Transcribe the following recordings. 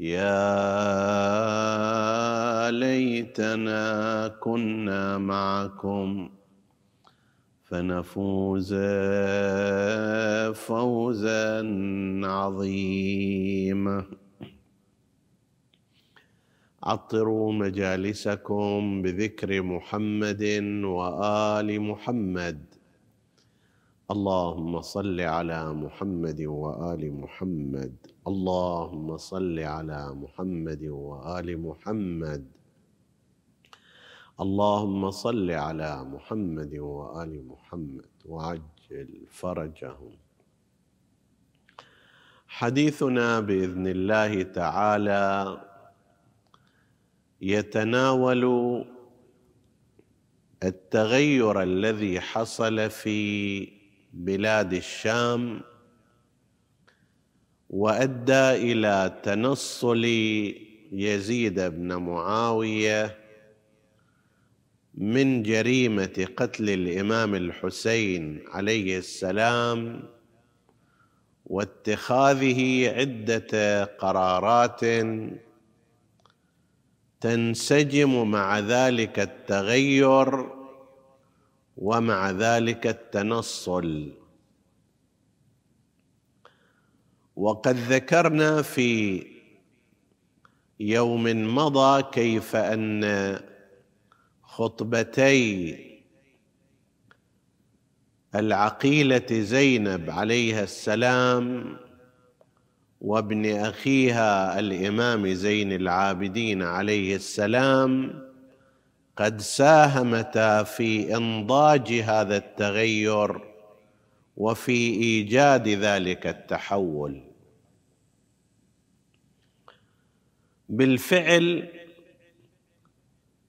يا ليتنا كنا معكم فنفوز فوزا عظيما. عطروا مجالسكم بذكر محمد وآل محمد. اللهم صل على محمد وآل محمد. اللهم صل على محمد وآل محمد. اللهم صل على محمد وآل محمد. وعجل فرجهم. حديثنا بإذن الله تعالى يتناول التغير الذي حصل في بلاد الشام وأدى إلى تنصل يزيد بن معاوية من جريمة قتل الإمام الحسين عليه السلام واتخاذه عدة قرارات تنسجم مع ذلك التغير ومع ذلك التنصل. وقد ذكرنا في يوم مضى كيف أن خطبتي العقيلة زينب عليها السلام وابن أخيها الإمام زين العابدين عليه السلام قد ساهمتا في انضاج هذا التغير وفي ايجاد ذلك التحول. بالفعل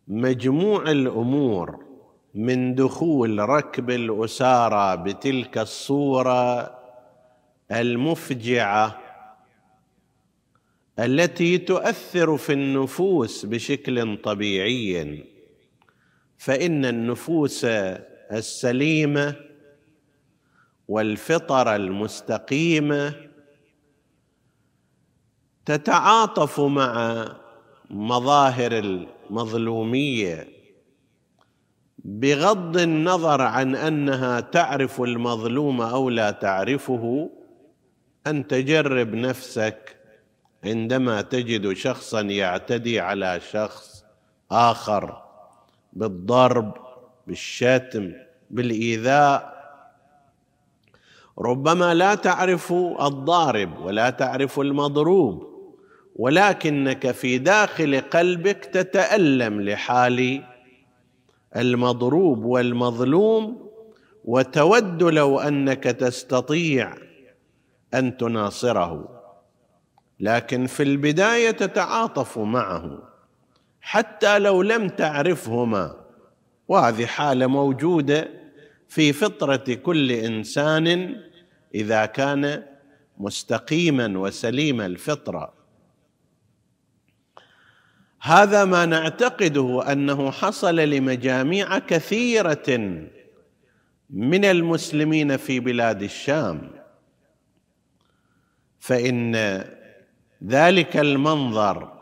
مجموع الأمور من دخول ركب الاسارى بتلك الصورة المفجعة التي تؤثر في النفوس بشكل طبيعي فإن النفوس السليمة والفطر المستقيمه تتعاطف مع مظاهر المظلومية بغض النظر عن أنها تعرف المظلوم أو لا تعرفه أن تجرب نفسك عندما تجد شخصا يعتدي على شخص آخر. بالضرب بالشتم بالإيذاء. ربما لا تعرف الضارب ولا تعرف المضروب ولكنك في داخل قلبك تتألم لحال المضروب والمظلوم وتود لو أنك تستطيع أن تناصره. لكن في البداية تتعاطف معه. حتى لو لم تعرفهما. وهذه حالة موجودة في فطرة كل إنسان إذا كان مستقيما وسليم الفطرة. هذا ما نعتقده أنه حصل لمجاميع كثيرة من المسلمين في بلاد الشام. فإن ذلك المنظر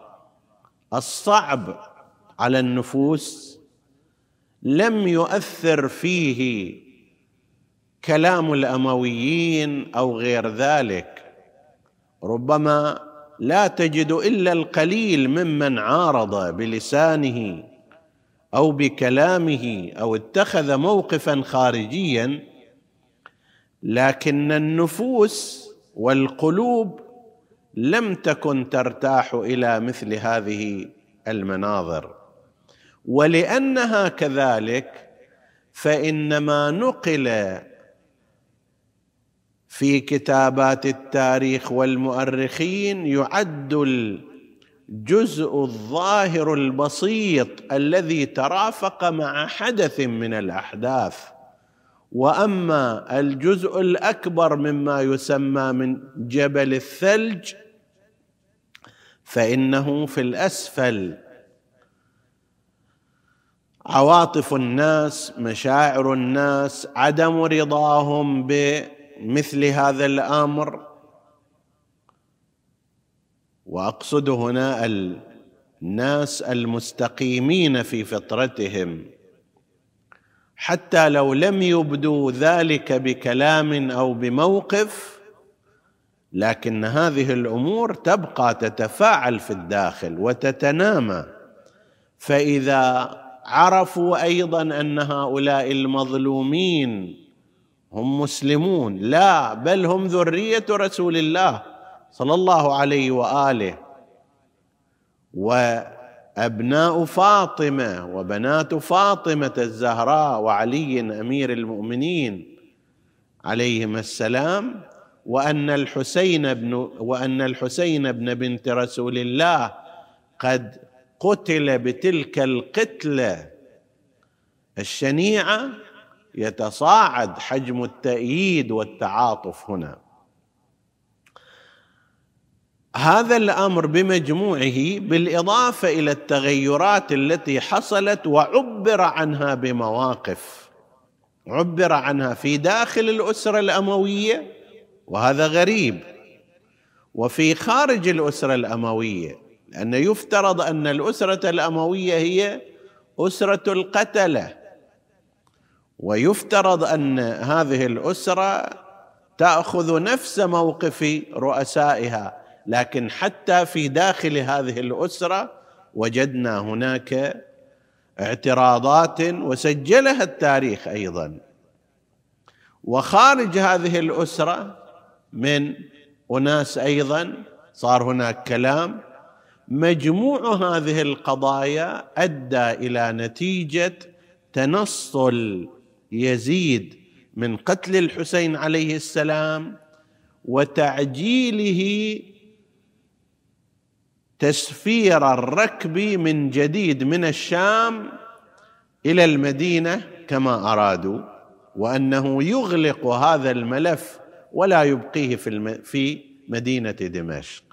الصعب على النفوس لم يؤثر فيه كلام الأمويين أو غير ذلك. ربما لا تجد إلا القليل ممن عارض بلسانه أو بكلامه أو اتخذ موقفا خارجيا لكن النفوس والقلوب لم تكن ترتاح إلى مثل هذه المناظر. ولأنها كذلك فإنما نقل في كتابات التاريخ والمؤرخين يعد الجزء الظاهر البسيط الذي ترافق مع حدث من الأحداث. وأما الجزء الأكبر مما يسمى من جبل الثلج فإنه في الأسفل. عواطف الناس مشاعر الناس عدم رضاهم بمثل هذا الأمر. وأقصد هنا الناس المستقيمين في فطرتهم. حتى لو لم يبدوا ذلك بكلام أو بموقف لكن هذه الأمور تبقى تتفاعل في الداخل وتتنامى. فإذا عرفوا أيضا أن هؤلاء المظلومين هم مسلمون لا بل هم ذرية رسول الله صلى الله عليه وآله. وابناء فاطمة وبنات فاطمة الزهراء وعلي أمير المؤمنين عليهم السلام وأن الحسين بن وأن الحسين بن بنت رسول الله قد قتل بتلك القتلة الشنيعة يتصاعد حجم التأييد والتعاطف هنا. هذا الأمر بمجموعه بالإضافة إلى التغيرات التي حصلت وعبر عنها بمواقف. عبر عنها في داخل الأسرة الأموية وهذا غريب وفي خارج الأسرة الأموية لأن يفترض أن الأسرة الأموية هي أسرة القتلة. ويفترض أن هذه الأسرة تأخذ نفس موقف رؤسائها. لكن حتى في داخل هذه الأسرة وجدنا هناك اعتراضات وسجلها التاريخ أيضا. وخارج هذه الأسرة من أناس أيضا صار هناك كلام. مجموع هذه القضايا أدى إلى نتيجة تنصل يزيد من قتل الحسين عليه السلام وتعجيله تسفير الركب من جديد من الشام إلى المدينة كما أرادوا وأنه يغلق هذا الملف ولا يبقيه في في مدينة دمشق.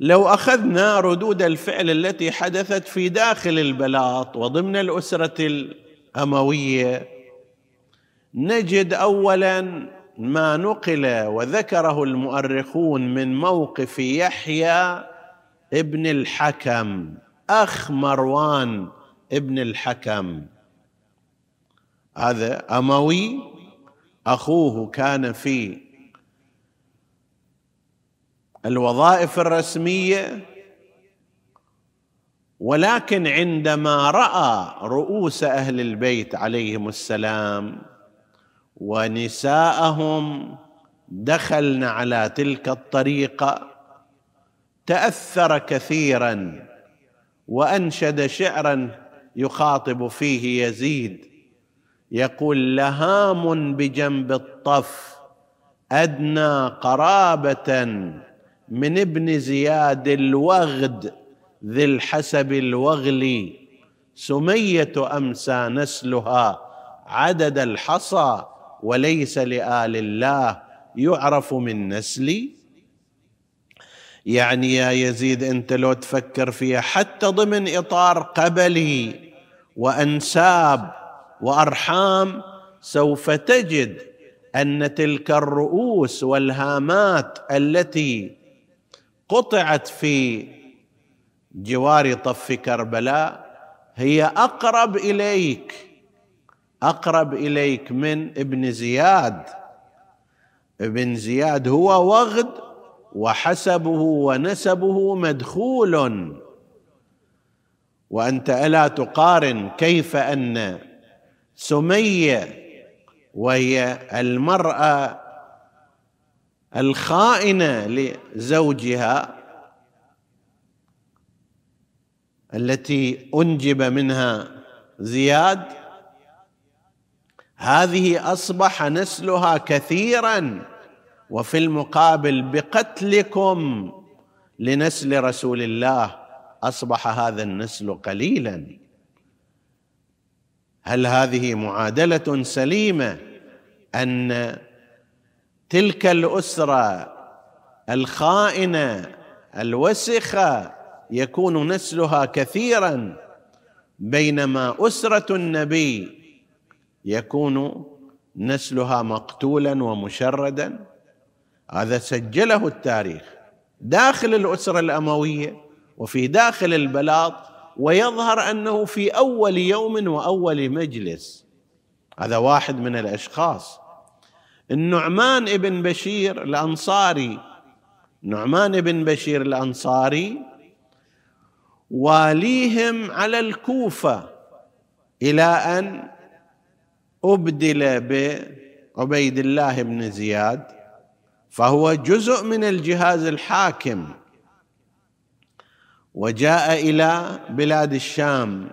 لو أخذنا ردود الفعل التي حدثت في داخل البلاط وضمن الأسرة الأموية نجد اولا ما نقل وذكره المؤرخون من موقف يحيى ابن الحكم أخ مروان ابن الحكم. هذا أموي أخوه كان في الوظائف الرسمية ولكن عندما رأى رؤوس أهل البيت عليهم السلام ونساءهم دخلن على تلك الطريقة تأثر كثيرا وأنشد شعرا يخاطب فيه يزيد يقول لهام بجنب الطف أدنى قرابة من ابن زياد الوغد ذي الحسب الوغلي سمية أمسى نسلها عدد الحصى وليس لآل الله يعرف من نسلي. يعني يا يزيد أنت لو تفكر فيها حتى ضمن إطار قبلي وأنساب وأرحام سوف تجد أن تلك الرؤوس والهامات التي قطعت في جوار طف كربلاء هي أقرب إليك. أقرب إليك من ابن زياد. ابن زياد هو وغد وحسبه ونسبه مدخول. وأنت ألا تقارن كيف أن سميه وهي المرأة الخائنة لزوجها التي أنجب منها زياد. هذه أصبح نسلها كثيرا وفي المقابل بقتلكم لنسل رسول الله أصبح هذا النسل قليلا. هل هذه معادلة سليمة أن تلك الأسرة الخائنة الوسخة يكون نسلها كثيرا؟ بينما أسرة النبي يكون نسلها مقتولا ومشردا. هذا سجله التاريخ داخل الأسرة الأموية وفي داخل البلاط ويظهر أنه في أول يوم وأول مجلس. هذا واحد من الأشخاص. النعمان ابن بشير الأنصاري نعمان بن بشير الأنصاري واليهم على الكوفة إلى أن ابدل بعبيد الله بن زياد فهو جزء من الجهاز الحاكم. وجاء إلى بلاد الشام.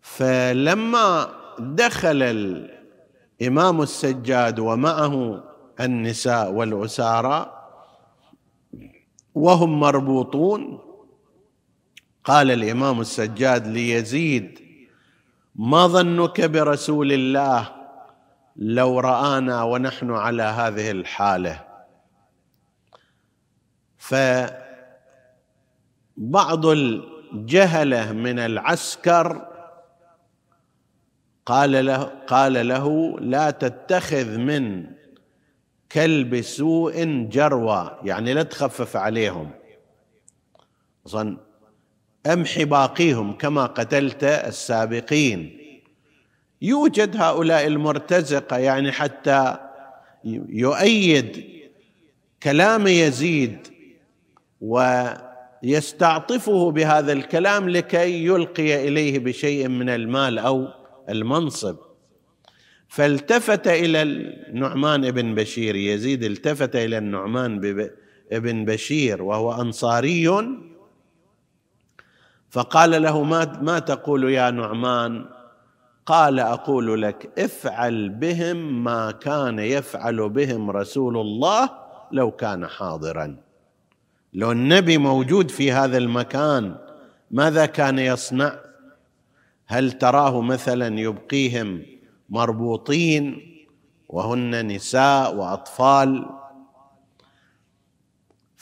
فلما دخل الإمام السجاد ومعه النساء والاسارى وهم مربوطون قال الإمام السجاد ليزيد ما ظنك برسول الله لو رآنا ونحن على هذه الحالة؟ فبعض الجهلة من العسكر قال له قال له لا تتخذ من كلب سوء جروى. يعني لا تخفف عليهم. أصلا أمحي باقيهم كما قتلت السابقين. يوجد هؤلاء المرتزقة يعني حتى يؤيد كلام يزيد ويستعطفه بهذا الكلام لكي يلقي إليه بشيء من المال أو المنصب. فالتفت إلى النعمان بن بشير يزيد التفت إلى النعمان بن بشير وهو أنصاري فقال له ما ما تقول يا نعمان؟ قال أقول لك افعل بهم ما كان يفعل بهم رسول الله لو كان حاضرا. لو النبي موجود في هذا المكان ماذا كان يصنع؟ هل تراه مثلا يبقيهم مربوطين وهن نساء وأطفال؟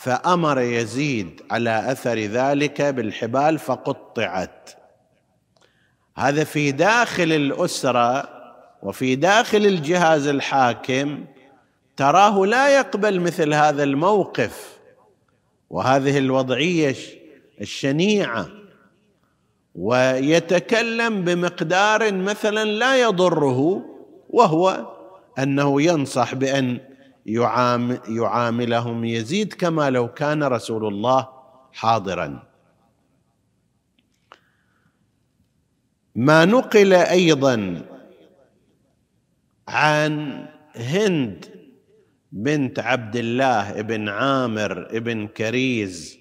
فأمر يزيد على أثر ذلك بالحبال فقطعت. هذا في داخل الأسرة وفي داخل الجهاز الحاكم. تراه لا يقبل مثل هذا الموقف. وهذه الوضعية الشنيعة. ويتكلم بمقدار مثلا لا يضره وهو أنه ينصح بأن يعاملهم يزيد كما لو كان رسول الله حاضرا. ما نقل أيضا عن هند بنت عبد الله بن عامر بن كريز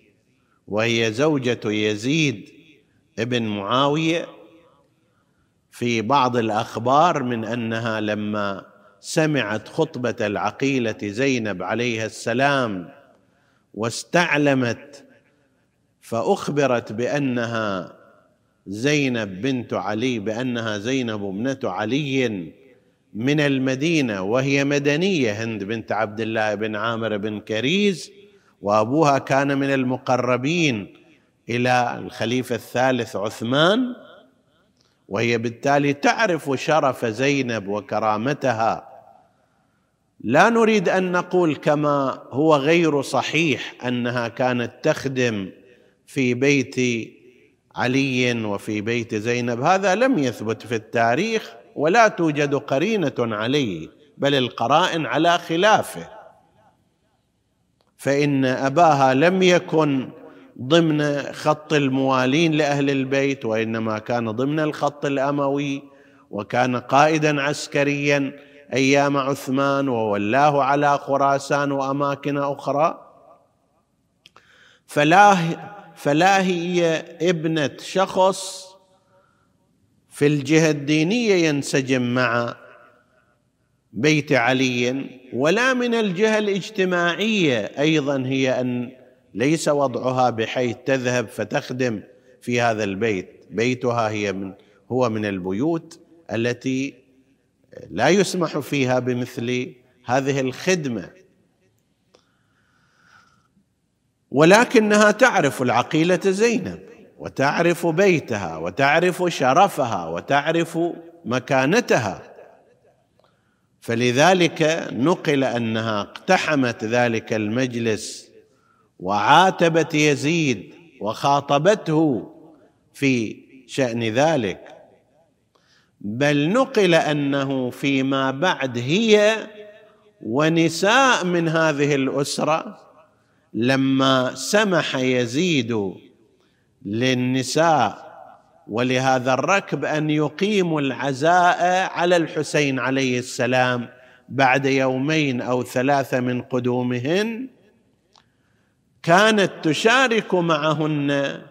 وهي زوجة يزيد بن معاوية في بعض الأخبار من أنها لما سمعت خطبة العقيلة زينب عليها السلام واستعلمت فأخبرت بأنها زينب بنت علي بأنها زينب ابنة علي من المدينة وهي مدنية هند بنت عبد الله بن عامر بن كريز وأبوها كان من المقربين إلى الخليفة الثالث عثمان وهي بالتالي تعرف شرف زينب وكرامتها. لا نريد أن نقول كما هو غير صحيح أنها كانت تخدم في بيت علي وفي بيت زينب. هذا لم يثبت في التاريخ ولا توجد قرينة عليه بل القرائن على خلافه. فإن أباها لم يكن ضمن خط الموالين لأهل البيت وإنما كان ضمن الخط الأموي وكان قائدا عسكريا. أيام عثمان وولاه على خراسان وأماكن أخرى. فلا فلا هي ابنة شخص في الجهة الدينية ينسجم مع بيت علي. ولا من الجهة الاجتماعية أيضا هي أن ليس وضعها بحيث تذهب فتخدم في هذا البيت. بيتها هي من هو من البيوت التي لا يسمح فيها بمثل هذه الخدمة. ولكنها تعرف العقيلة زينب وتعرف بيتها وتعرف شرفها وتعرف مكانتها. فلذلك نقل أنها اقتحمت ذلك المجلس وعاتبت يزيد وخاطبته في شأن ذلك. بل نقل أنه فيما بعد هي ونساء من هذه الأسرة لما سمح يزيد للنساء ولهذا الركب أن يقيموا العزاء على الحسين عليه السلام بعد يومين أو ثلاثة من قدومهن كانت تشارك معهن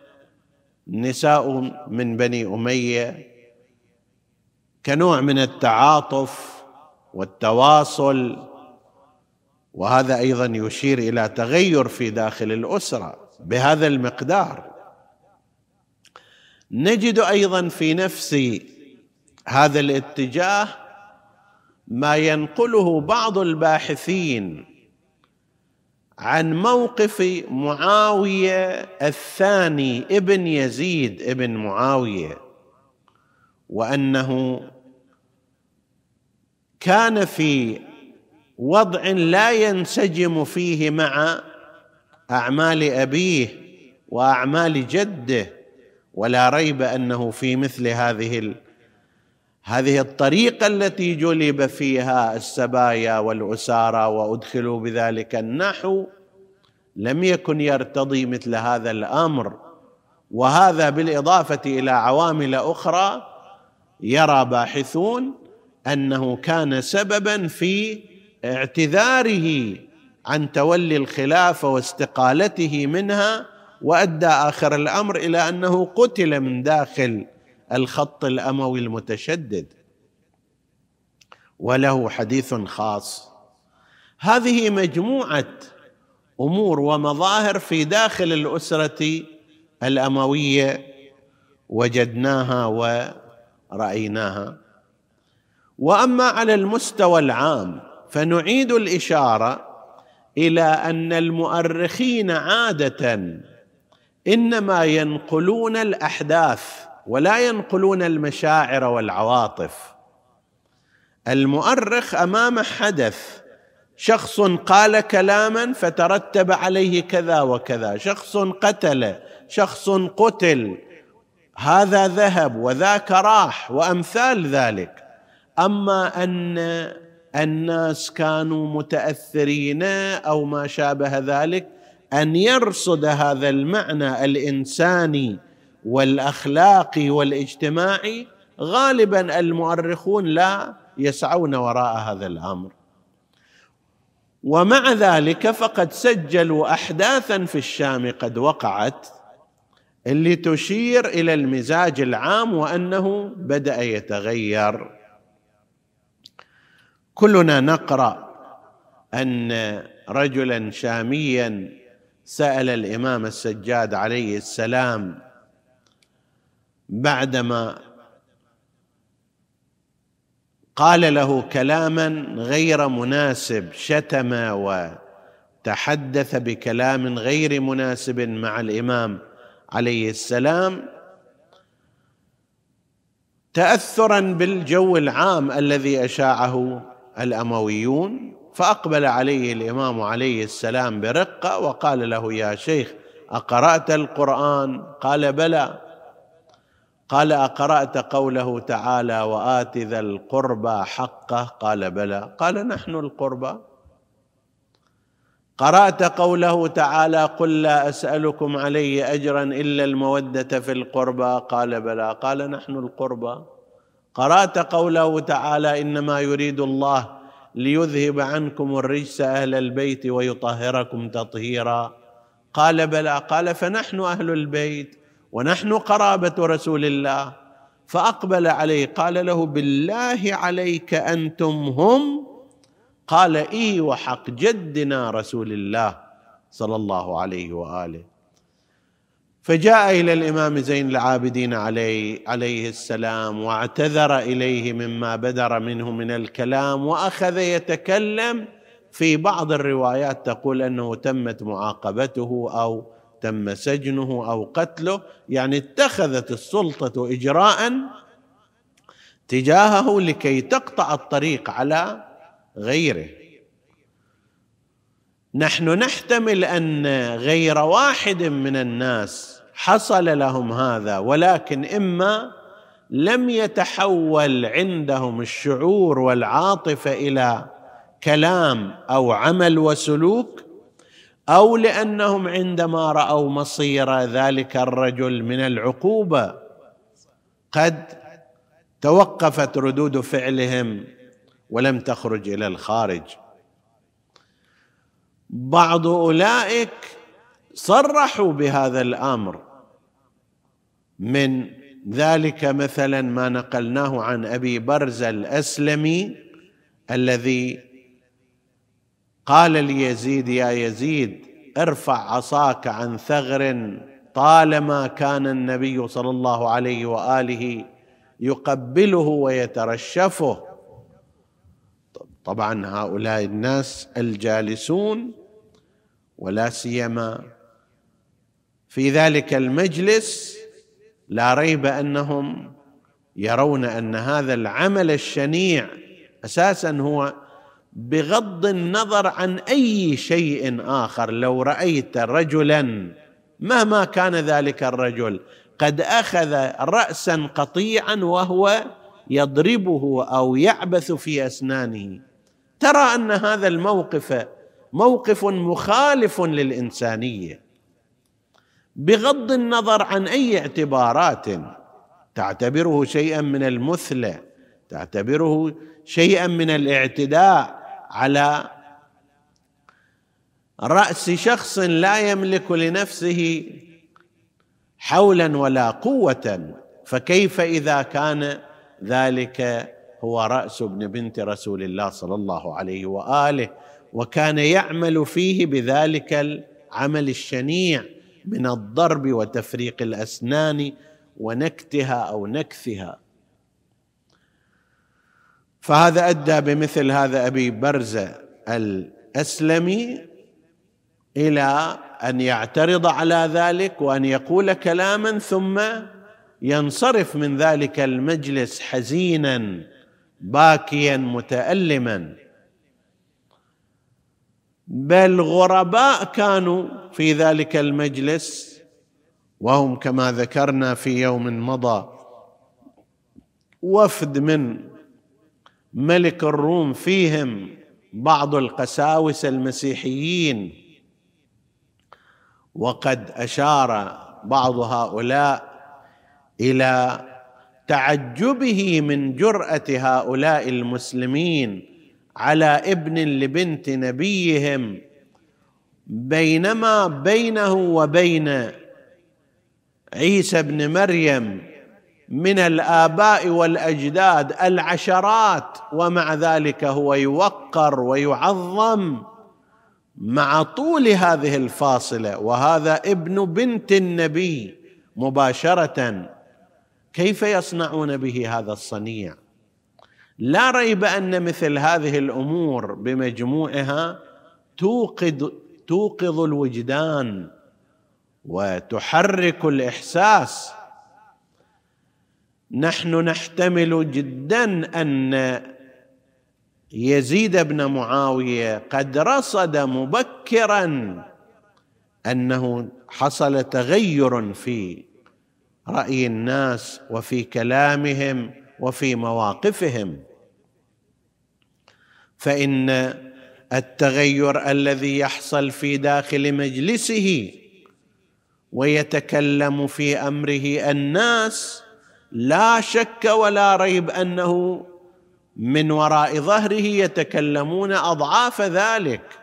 نساء من بني أمية كنوع من التعاطف والتواصل وهذا أيضا يشير إلى تغير في داخل الأسرة بهذا المقدار. نجد أيضا في نفس هذا الاتجاه ما ينقله بعض الباحثين عن موقف معاوية الثاني ابن يزيد ابن معاوية وأنه كان في وضع لا ينسجم فيه مع أعمال أبيه وأعمال جده ولا ريب أنه في مثل هذه هذه الطريقة التي جلب فيها السبايا والاسارى وأدخلوا بذلك النحو لم يكن يرتضي مثل هذا الأمر. وهذا بالإضافة إلى عوامل أخرى يرى باحثون أنه كان سببا في اعتذاره عن تولي الخلافه واستقالته منها وأدى آخر الأمر إلى أنه قتل من داخل الخط الأموي المتشدد. وله حديث خاص. هذه مجموعة أمور ومظاهر في داخل الأسرة الأموية وجدناها ورأيناها. وأما على المستوى العام فنعيد الإشارة إلى أن المؤرخين عادة إنما ينقلون الأحداث ولا ينقلون المشاعر والعواطف. المؤرخ أمام حدث شخص قال كلاما فترتب عليه كذا وكذا شخص قتل شخص قتل هذا ذهب وذاك راح وأمثال ذلك. أما أن الناس كانوا متأثرين أو ما شابه ذلك أن يرصد هذا المعنى الإنساني والأخلاقي والاجتماعي غالبا المؤرخون لا يسعون وراء هذا الأمر. ومع ذلك فقد سجلوا احداثا في الشام قد وقعت اللي تشير إلى المزاج العام وأنه بدأ يتغير. كلنا نقرأ أن رجلا شاميا سأل الإمام السجاد عليه السلام بعدما قال له كلاما غير مناسب شتم وتحدث بكلام غير مناسب مع الإمام عليه السلام. تاثرا بالجو العام الذي أشاعه الأمويون فأقبل عليه الإمام عليه السلام برقة وقال له يا شيخ أقرأت القران قال بلى. قال أقرأت قوله تعالى وآت ذا القربى حقه قال بلى. قال نحن القربى. قرأت قوله تعالى قل لا أسألكم علي أجرا إلا المودة في القربى قال بلى. قال نحن القربى. قرأت قوله تعالى إنما يريد الله ليذهب عنكم الرجس أهل البيت ويطهركم تطهيرا. قال بلى قال فنحن أهل البيت ونحن قرابة رسول الله. فأقبل عليه قال له بالله عليك أنتم هم؟ قال إي وحق جدنا رسول الله صلى الله عليه وآله. فجاء إلى الإمام زين العابدين عليه عليه السلام واعتذر إليه مما بدر منه من الكلام وأخذ يتكلم في بعض الروايات تقول أنه تمت معاقبته أو تم سجنه أو قتله. يعني اتخذت السلطة اجراء تجاهه لكي تقطع الطريق على غيره. نحن نحتمل أن غير واحد من الناس حصل لهم هذا ولكن إما لم يتحول عندهم الشعور والعاطفة إلى كلام أو عمل وسلوك أو لأنهم عندما رأوا مصير ذلك الرجل من العقوبة قد توقفت ردود فعلهم ولم تخرج إلى الخارج. بعض أولئك صرحوا بهذا الأمر. من ذلك مثلا ما نقلناه عن أبي برزه الأسلمي الذي قال ليزيد يا يزيد ارفع عصاك عن ثغر طالما كان النبي صلى الله عليه وآله يقبله ويترشفه. طبعا هؤلاء الناس الجالسون ولا سيما. في ذلك المجلس لا ريب أنهم يرون أن هذا العمل الشنيع أساسا هو بغض النظر عن أي شيء آخر. لو رأيت رجلا مهما كان ذلك الرجل قد أخذ راسا قطيعا وهو يضربه أو يعبث في أسنانه. ترى أن هذا الموقف موقف مخالف للإنسانية. بغض النظر عن أي اعتبارات تعتبره شيئا من المثلى تعتبره شيئا من الاعتداء على رأس شخص لا يملك لنفسه حولا ولا قوة فكيف إذا كان ذلك هو رأس ابن بنت رسول الله صلى الله عليه وآله؟ وكان يعمل فيه بذلك العمل الشنيع من الضرب وتفريق الأسنان ونكتها أو نكثها. فهذا أدى بمثل هذا أبي برزة الأسلمي إلى أن يعترض على ذلك وأن يقول كلاما ثم ينصرف من ذلك المجلس حزينا باكيا متألما. بل غرباء كانوا في ذلك المجلس وهم كما ذكرنا في يوم مضى. وفد من ملك الروم فيهم بعض القساوسه المسيحيين. وقد أشار بعض هؤلاء إلى تعجبه من جرأة هؤلاء المسلمين على ابن لبنت نبيهم بينما بينه وبين عيسى بن مريم من الآباء والأجداد العشرات ومع ذلك هو يوقر ويعظم مع طول هذه الفاصلة. وهذا ابن بنت النبي مباشرة كيف يصنعون به هذا الصنيع؟ لا ريب أن مثل هذه الأمور بمجموعها توقظ توقظ الوجدان وتحرك الإحساس. نحن نحتمل جدا أن يزيد بن معاوية قد رصد مبكرا أنه حصل تغير في رأي الناس وفي كلامهم وفي مواقفهم. فإن التغير الذي يحصل في داخل مجلسه ويتكلم في أمره الناس لا شك ولا ريب أنه من وراء ظهره يتكلمون أضعاف ذلك.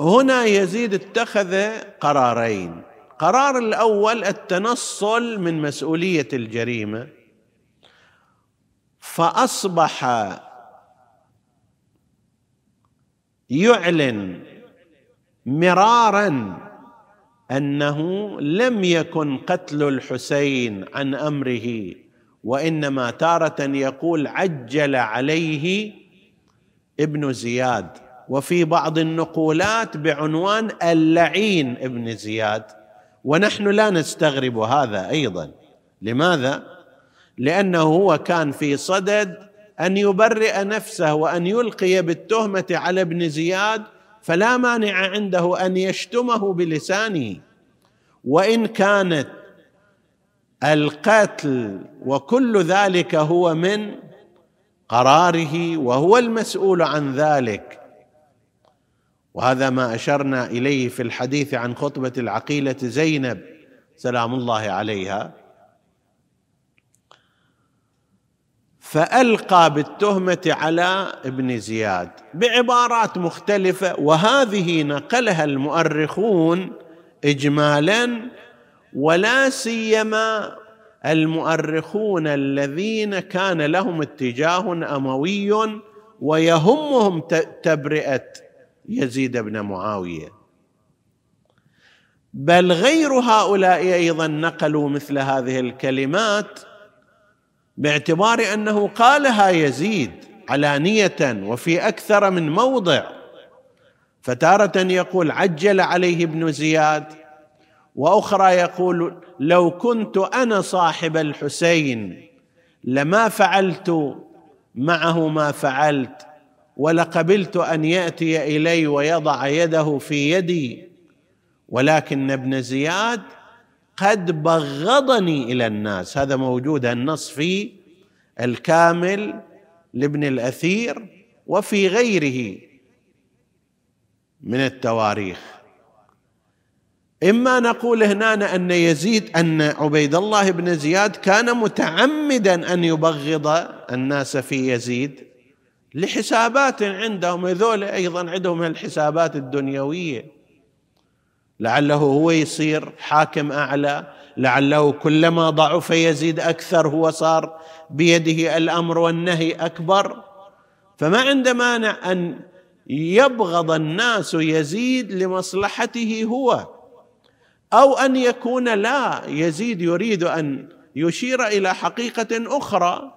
هنا يزيد اتخذ قرارين. القرار الأول التنصل من مسؤولية الجريمة فأصبح يعلن مرارا أنه لم يكن قتل الحسين عن أمره وإنما تارة يقول عجل عليه ابن زياد. وفي بعض النقولات بعنوان اللعين ابن زياد. ونحن لا نستغرب هذا أيضا. لماذا؟ لأنه هو كان في صدد أن يبرئ نفسه وأن يلقي بالتهمة على ابن زياد فلا مانع عنده أن يشتمه بلسانه. وإن كانت القتل وكل ذلك هو من قراره وهو المسؤول عن ذلك وهذا ما أشرنا إليه في الحديث عن خطبة العقيلة زينب. سلام الله عليها. فألقى بالتهمة على ابن زياد بعبارات مختلفة وهذه نقلها المؤرخون اجمالا ولا سيما المؤرخون الذين كان لهم اتجاه أموي ويهمهم تبرئة يزيد بن معاوية. بل غير هؤلاء أيضا نقلوا مثل هذه الكلمات باعتبار أنه قالها يزيد علانية وفي أكثر من موضع فتارة يقول عجل عليه ابن زياد وأخرى يقول لو كنت أنا صاحب الحسين لما فعلت معه ما فعلت. ولقبلت أن يأتي إلي ويضع يده في يدي ولكن ابن زياد قد بغضني إلى الناس. هذا موجود النص في الكامل لابن الأثير وفي غيره من التواريخ. إما نقول هنا أن يزيد أن عبيد الله بن زياد كان متعمدا أن يبغض الناس في يزيد. لحسابات عندهم هذول أيضا عندهم الحسابات الدنيوية. لعله هو يصير حاكم أعلى لعله كلما ضعف يزيد أكثر هو صار بيده الأمر والنهي أكبر. فما عنده مانع أن يبغض الناس يزيد لمصلحته هو أو أن يكون لا يزيد يريد أن يشير إلى حقيقة أخرى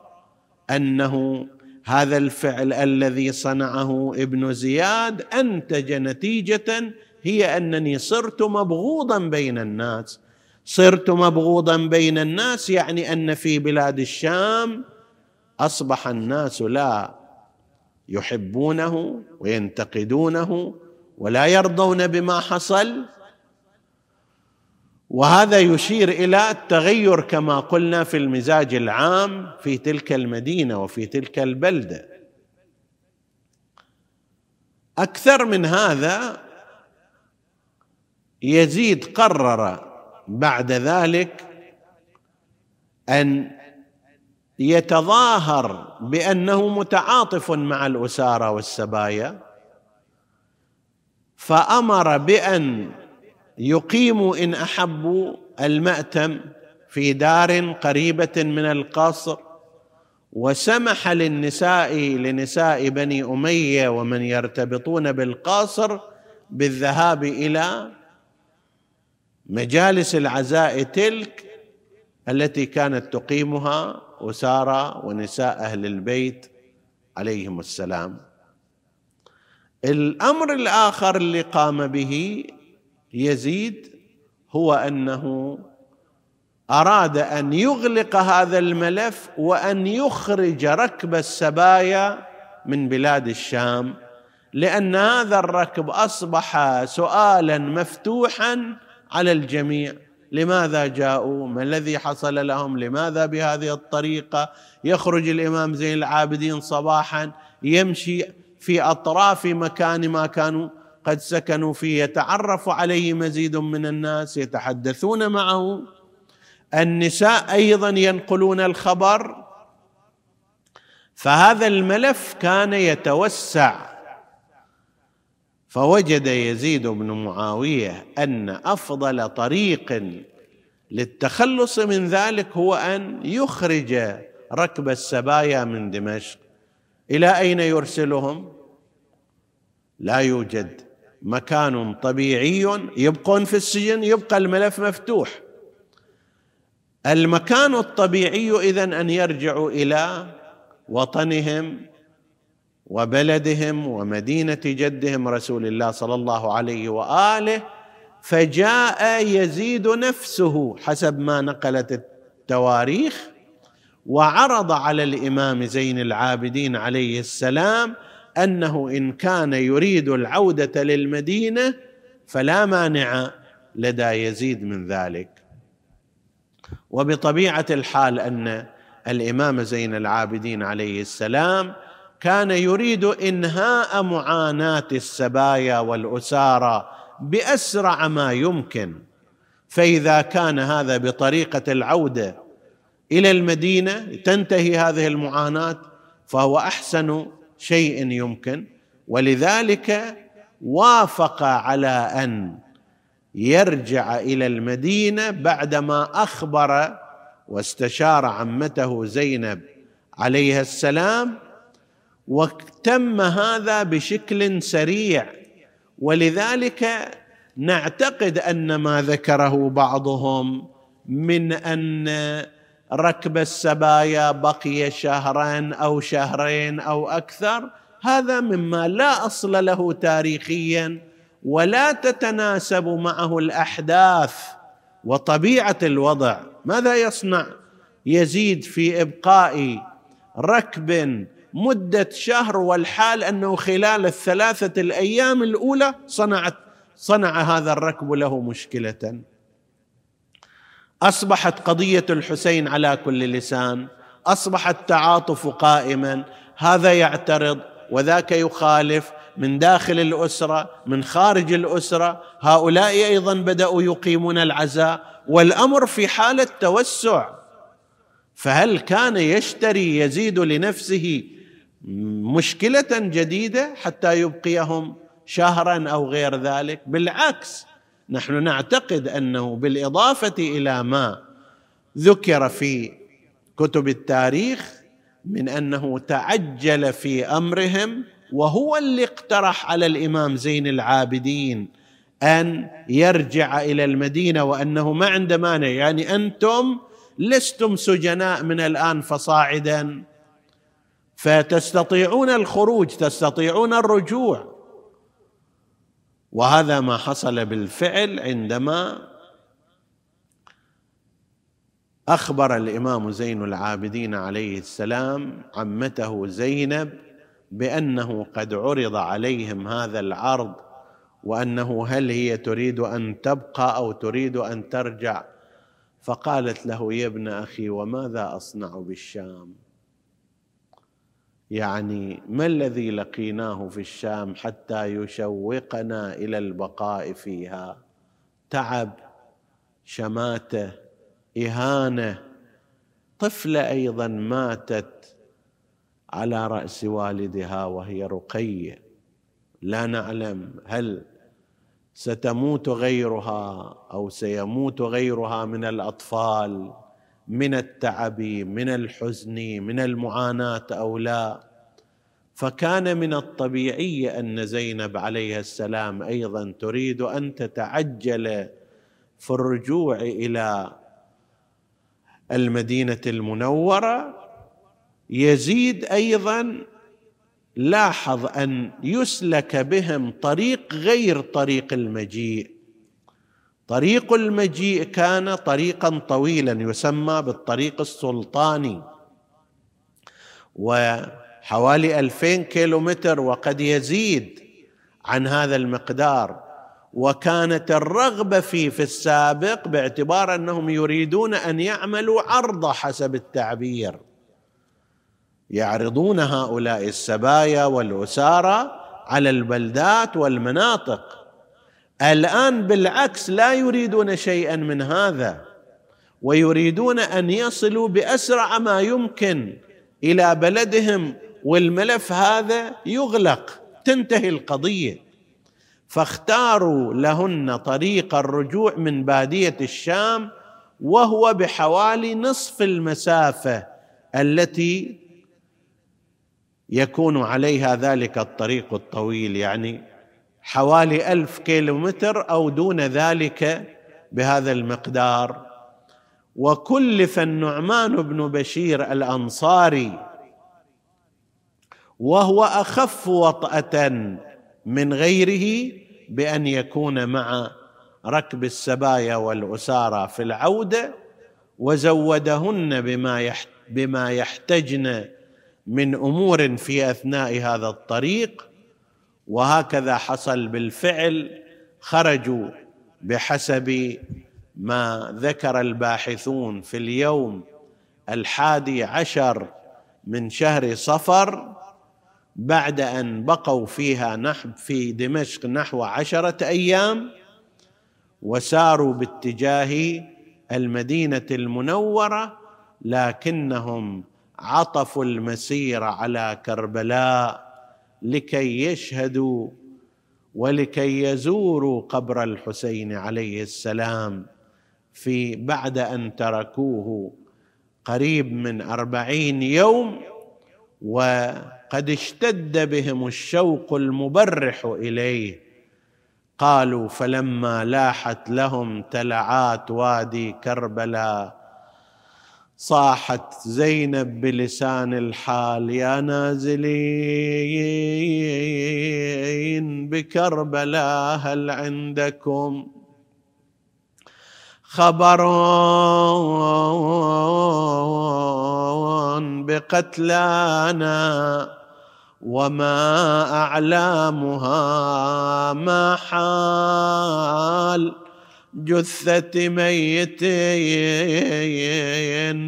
أنه هذا الفعل الذي صنعه ابن زياد أنتج نتيجة هي أنني صرت مبغوضا بين الناس. صرت مبغوضا بين الناس يعني أن في بلاد الشام أصبح الناس لا يحبونه وينتقدونه ولا يرضون بما حصل. وهذا يشير إلى التغير كما قلنا في المزاج العام في تلك المدينة وفي تلك البلدة. أكثر من هذا يزيد قرر بعد ذلك أن يتظاهر بأنه متعاطف مع الأسارة والسبايا فأمر بأن يقيموا إن احبوا المأتم في دار قريبة من القصر وسمح للنساء لنساء بني أمية ومن يرتبطون بالقصر بالذهاب إلى مجالس العزاء تلك التي كانت تقيمها أسارى ونساء أهل البيت عليهم السلام. الأمر الآخر اللي قام به يزيد هو أنه أراد أن يغلق هذا الملف وأن يخرج ركب السبايا من بلاد الشام لأن هذا الركب أصبح سؤالا مفتوحا على الجميع. لماذا جاءوا؟ ما الذي حصل لهم؟ لماذا بهذه الطريقة؟ يخرج الإمام زين العابدين صباحا يمشي في أطراف مكان ما كانوا. قد سكنوا فيه يتعرف عليه مزيد من الناس يتحدثون معه. النساء أيضا ينقلون الخبر. فهذا الملف كان يتوسع. فوجد يزيد بن معاوية أن أفضل طريق للتخلص من ذلك هو أن يخرج ركب السبايا من دمشق. إلى أين يرسلهم؟ لا يوجد. مكان طبيعي يبقون في السجن يبقى الملف مفتوح. المكان الطبيعي إذن أن يرجعوا إلى وطنهم وبلدهم ومدينة جدهم رسول الله صلى الله عليه وآله فجاء يزيد نفسه حسب ما نقلت التواريخ وعرض على الإمام زين العابدين عليه السلام أنه إن كان يريد العودة للمدينة فلا مانع لدى يزيد من ذلك. وبطبيعة الحال أن الإمام زين العابدين عليه السلام كان يريد إنهاء معاناة السبايا والأسارى بأسرع ما يمكن فإذا كان هذا بطريقة العودة إلى المدينة تنتهي هذه المعاناة فهو أحسن شيء يمكن. ولذلك وافق على أن يرجع إلى المدينة بعدما أخبر واستشار عمته زينب عليها السلام وتم هذا بشكل سريع. ولذلك نعتقد أن ما ذكره بعضهم من أن ركب السبايا بقي شهرا أو شهرين أو أكثر. هذا مما لا أصل له تاريخيا ولا تتناسب معه الأحداث وطبيعة الوضع. ماذا يصنع؟ يزيد في إبقاء ركب مدة شهر والحال أنه خلال الثلاثة الأيام الأولى صنعت صنع هذا الركب له مشكلة. أصبحت قضية الحسين على كل لسان اصبح التعاطف قائما هذا يعترض وذاك يخالف من داخل الأسرة من خارج الأسرة. هؤلاء أيضا بدأوا يقيمون العزاء والأمر في حاله توسع فهل كان يشتري يزيد لنفسه مشكلة جديدة حتى يبقيهم شهرا أو غير ذلك؟ بالعكس نحن نعتقد أنه بالإضافة إلى ما ذكر في كتب التاريخ من أنه تعجل في أمرهم وهو اللي اقترح على الإمام زين العابدين أن يرجع إلى المدينة وأنه ما عنده مانع. يعني أنتم لستم سجناء من الآن فصاعدا. فتستطيعون الخروج تستطيعون الرجوع. وهذا ما حصل بالفعل عندما أخبر الإمام زين العابدين عليه السلام عمته زينب بأنه قد عرض عليهم هذا العرض وأنه هل هي تريد أن تبقى أو تريد أن ترجع؟ فقالت له يا ابن أخي وماذا أصنع بالشام؟ يعني ما الذي لقيناه في الشام حتى يشوقنا إلى البقاء فيها؟ تعب شماتة إهانة. طفلة أيضا ماتت على رأس والدها وهي رقيه لا نعلم هل ستموت غيرها أو سيموت غيرها من الأطفال. من التعب من الحزن من المعاناة أو لا. فكان من الطبيعي أن زينب عليها السلام أيضا تريد أن تتعجل في الرجوع إلى المدينة المنورة. يزيد أيضا لاحظ أن يسلك بهم طريق غير طريق المجيء. طريق المجيء كان طريقا طويلا يسمى بالطريق السلطاني. وحوالي ألفين كيلومتر وقد يزيد عن هذا المقدار. وكانت الرغبة فيه في السابق باعتبار أنهم يريدون أن يعملوا عرض حسب التعبير. يعرضون هؤلاء السبايا والأسارى على البلدات والمناطق. الآن بالعكس لا يريدون شيئا من هذا ويريدون أن يصلوا بأسرع ما يمكن إلى بلدهم والملف هذا يغلق تنتهي القضية. فاختاروا لهن طريق الرجوع من بادية الشام وهو بحوالي نصف المسافة التي يكون عليها ذلك الطريق الطويل يعني حوالي ألف كيلومتر أو دون ذلك بهذا المقدار. وكلف النعمان بن بشير الأنصاري وهو أخف وطأة من غيره بأن يكون مع ركب السبايا والأسارى في العودة وزودهن بما بما يحتجن من أمور في أثناء هذا الطريق وهكذا حصل بالفعل خرجوا بحسب ما ذكر الباحثون في اليوم الحادي عشر من شهر صفر بعد أن بقوا فيها نحو في دمشق نحو عشرة أيام وساروا باتجاه المدينة المنورة لكنهم عطفوا المسير على كربلاء. لكي يشهدوا ولكي يزوروا قبر الحسين عليه السلام في بعد أن تركوه قريب من أربعين يوم وقد اشتد بهم الشوق المبرح إليه. قالوا فلما لاحت لهم تلعات وادي كربلاء صاحت زينب بلسان الحال يا نازلين بكربلاء هل عندكم خبر بقتلانا وما أعلامها ما حال جثة ميتين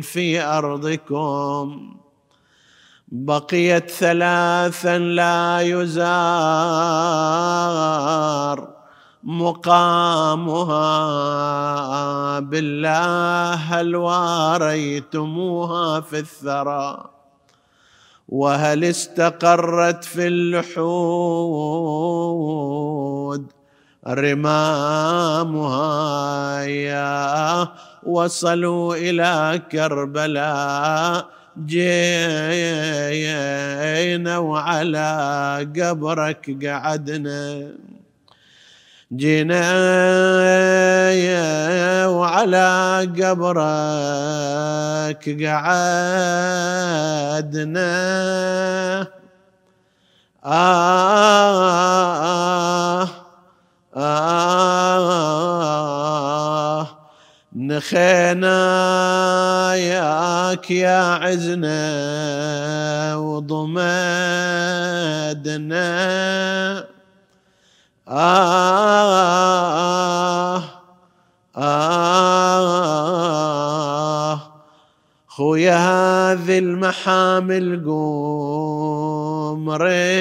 في أرضكم. بقيت ثلاثا لا يزار مقامها. بالله هل واريتموها في الثرى؟ وهل استقرت في اللحود؟ رمامها يا وصلوا إلى كربلاء جينا وعلى قبرك قعدنا. جينا وعلى قبرك قعدنا. آه آه نخينا ياك يا عزنا وضمدنا آه آه خويا هذه المحامل قوم ريدنا.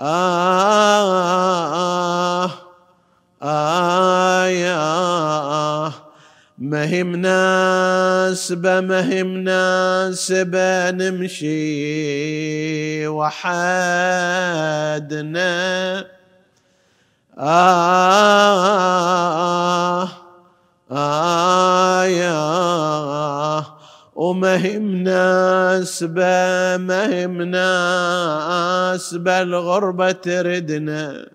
آه آه يا ما مناسبة ما مناسبة نمشي وحدنا آه آه يا وما هي مناسبة ما هي مناسبة الغربة تردنا.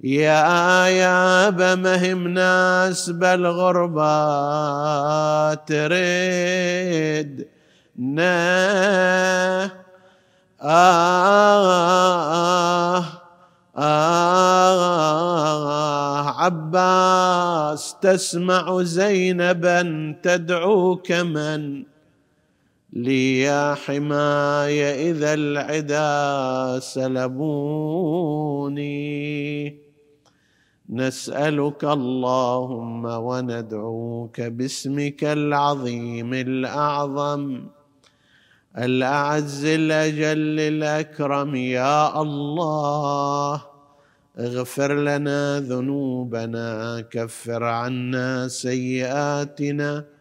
يا يابا ما هي مناسبة الغربة تردنا. آه آه عباس تسمع زينبا تدعوك من لي يا حماي إذا العدا سلبوني. نسألك اللهم وندعوك باسمك العظيم الأعظم. الأعز الأجل الأكرم يا الله. اغفر لنا ذنوبنا كفر عنا سيئاتنا.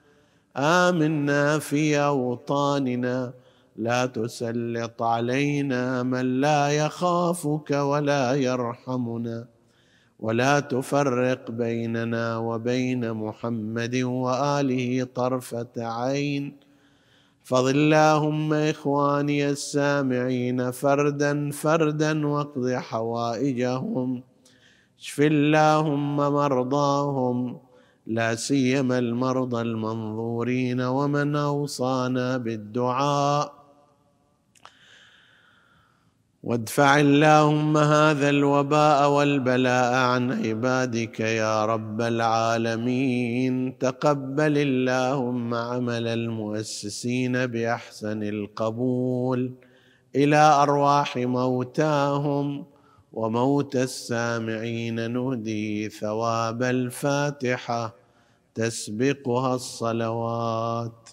آمنا في أوطاننا لا تسلط علينا من لا يخافك ولا يرحمنا. ولا تفرق بيننا وبين محمد وآله طرفة عين. فض اللهم إخواني السامعين فردا فردا واقض حوائجهم. اشف اللهم مرضاهم. لا سيما المرضى المنظورين ومن أوصانا بالدعاء. وادفع اللهم هذا الوباء والبلاء عن عبادك يا رب العالمين. تقبل اللهم عمل المؤسسين بأحسن القبول إلى أرواح موتاهم. وموت السامعين نهدي ثواب الفاتحة تسبقها الصلوات.